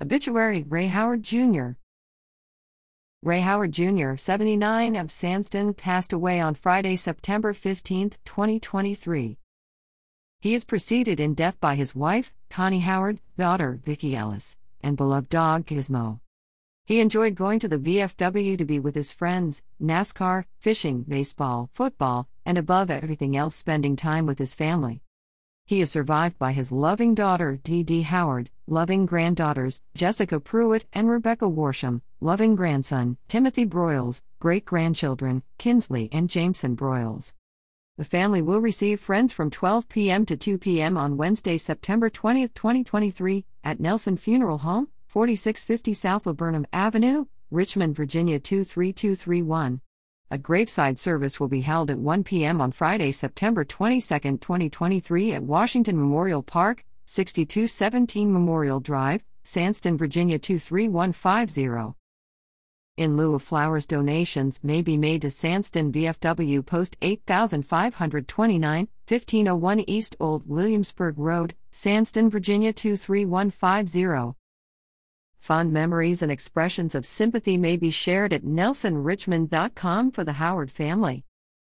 Obituary Ray Howard Jr. Ray Howard Jr., 79 of Sandston, passed away on Friday, September 15, 2023. He is preceded in death by his wife, Connie Howard, daughter, Vickie Ellis, and beloved dog, Gizmo. He enjoyed going to the VFW to be with his friends, NASCAR, fishing, baseball, football, and above everything else, spending time with his family. He is survived by his loving daughter, Dee Dee Howard, loving granddaughters, Jessica Pruitt and Rebecca Worsham, loving grandson, Timothy Broyles, great grandchildren, Kinsley and Jameson Broyles. The family will receive friends from 12 p.m. to 2 p.m. on Wednesday, September 20, 2023, at Nelsen Funeral Home, 4650 South Laburnum Avenue, Richmond, Virginia 23231. A graveside service will be held at 1 p.m. on Friday, September 22, 2023, at Washington Memorial Park, 6217 Memorial Drive, Sandston, Virginia 23150. In lieu of flowers, donations may be made to Sandston VFW Post 8529, 1501 East Old Williamsburg Road, Sandston, Virginia 23150. Fond memories and expressions of sympathy may be shared at nelsenrichmond.com for the Howard family.